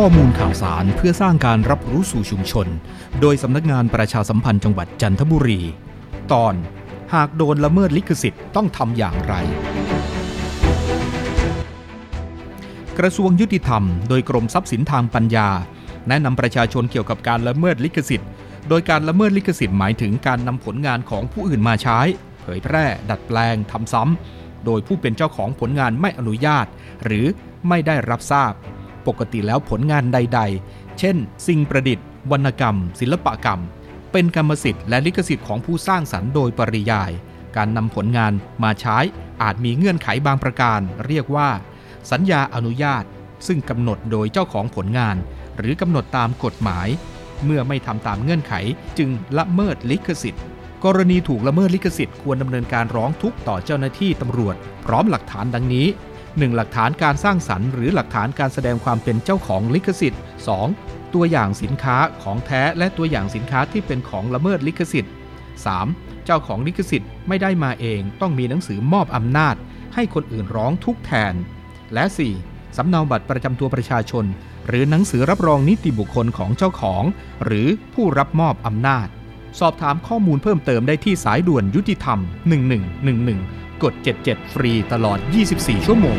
ข้อมูลข่าวสารเพื่อสร้างการรับรู้สู่ชุมชน โดยสำนักงานประชาสัมพันธ์จังหวัดจันทบุรี ตอนหากโดนละเมิดลิขสิทธิ์ต้องทำอย่างไร กระทรวงยุติธรรม โดยกรมทรัพย์สินทางปัญญา แนะนำประชาชนเกี่ยวกับการละเมิดลิขสิทธิ์ โดยการละเมิดลิขสิทธิ์หมายถึงการนำผลงานของผู้อื่นมาใช้ เผยแพร่ ดัดแปลงทำซ้ำโดยผู้เป็นเจ้าของผลงานไม่อนุญาต หรือไม่ได้รับทราบ ปกติแล้วผลงานใด ๆ เช่น สิ่งประดิษฐ์ วรรณกรรม ศิลปกรรม เป็นกรรมสิทธิ์และลิขสิทธิ์ของผู้สร้างสรรค์โดยปริยาย การนำผลงานมาใช้อาจมีเงื่อนไขบางประการ เรียกว่า สัญญาอนุญาต ซึ่งกำหนดโดยเจ้าของผลงาน หรือกำหนดตามกฎหมาย เมื่อไม่ทำตามเงื่อนไขจึงละเมิดลิขสิทธิ์กรณีถูกละเมิดลิขสิทธิ์ควรดำเนินการร้องทุกข์ต่อเจ้าหน้าที่ตำรวจ พร้อมหลักฐานดังนี้ 1. หลักฐานการสร้างสรรค์หรือหลักฐานการแสดงความเป็นเจ้าของลิขสิทธิ์ 2. ตัวอย่างสินค้าของแท้และตัวอย่างสินค้าที่เป็นของละเมิดลิขสิทธิ์ 3. เจ้าของลิขสิทธิ์ไม่ได้มาเองต้องมีหนังสือมอบอำนาจ ให้คนอื่นร้องทุกแทน และ 4. สำเนาบัตรประจำตัวประชาชน หรือหนังสือรับรองนิติบุคคลของเจ้าของ หรือผู้รับมอบอำนาจ สอบถามข้อมูลเพิ่มเติมได้ที่สายด่วนยุติธรรม 1111 กด 77 ฟรีตลอด 24 ชั่วโมง